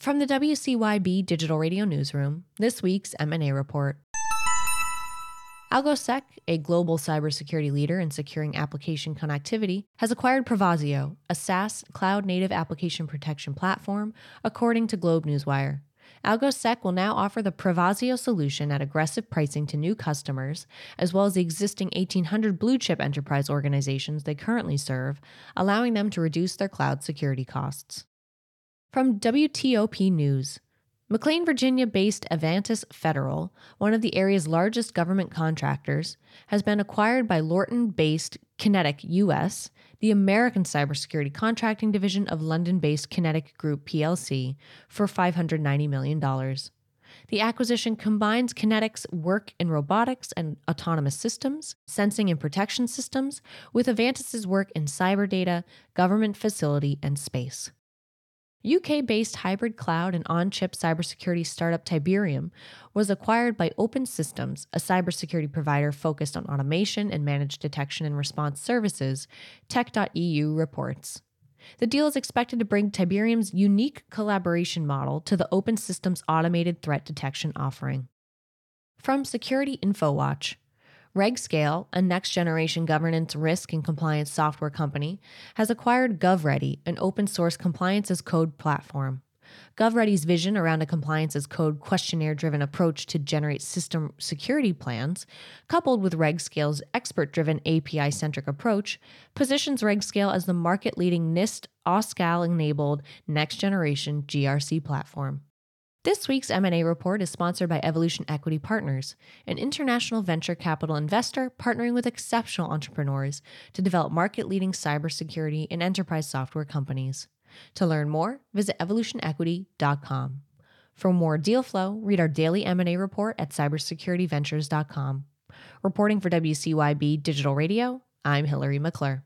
From the WCYB Digital Radio Newsroom, this week's M&A report. AlgoSec, a global cybersecurity leader in securing application connectivity, has acquired Prevasio, a SaaS cloud native application protection platform, according to Globe Newswire. AlgoSec will now offer the Prevasio solution at aggressive pricing to new customers, as well as the existing 1,800 blue chip enterprise organizations they currently serve, allowing them to reduce their cloud security costs. From WTOP News McLean, Virginia based Avantus Federal, one of the area's largest government contractors, has been acquired by Lorton based QinetiQ US, the American cybersecurity contracting division of London based QinetiQ Group plc, for $590 million. The acquisition combines QinetiQ's work in robotics and autonomous systems, sensing and protection systems, with Avantus's work in cyber data, government facility, and space. UK based hybrid cloud and on chip cybersecurity startup Tiberium was acquired by Open Systems, a cybersecurity provider focused on automation and managed detection and response services, Tech.eu reports. The deal is expected to bring Tiberium's unique collaboration model to the Open Systems automated threat detection offering. From Security InfoWatch, RegScale, a next generation governance, risk, and compliance software company, has acquired GovReady, an open source compliance as code platform. GovReady's vision around a compliance as code questionnaire driven approach to generate system security plans, coupled with RegScale's expert driven API centric approach, positions RegScale as the market leading NIST OSCAL enabled next generation GRC platform. This week's M&A report is sponsored by Evolution Equity Partners, an international venture capital investor partnering with exceptional entrepreneurs to develop market-leading cybersecurity and enterprise software companies. To learn more, visit evolutionequity.com. For more deal flow, read our daily M&A report at cybersecurityventures.com. Reporting for WCYB Digital Radio, I'm Hillary McClure.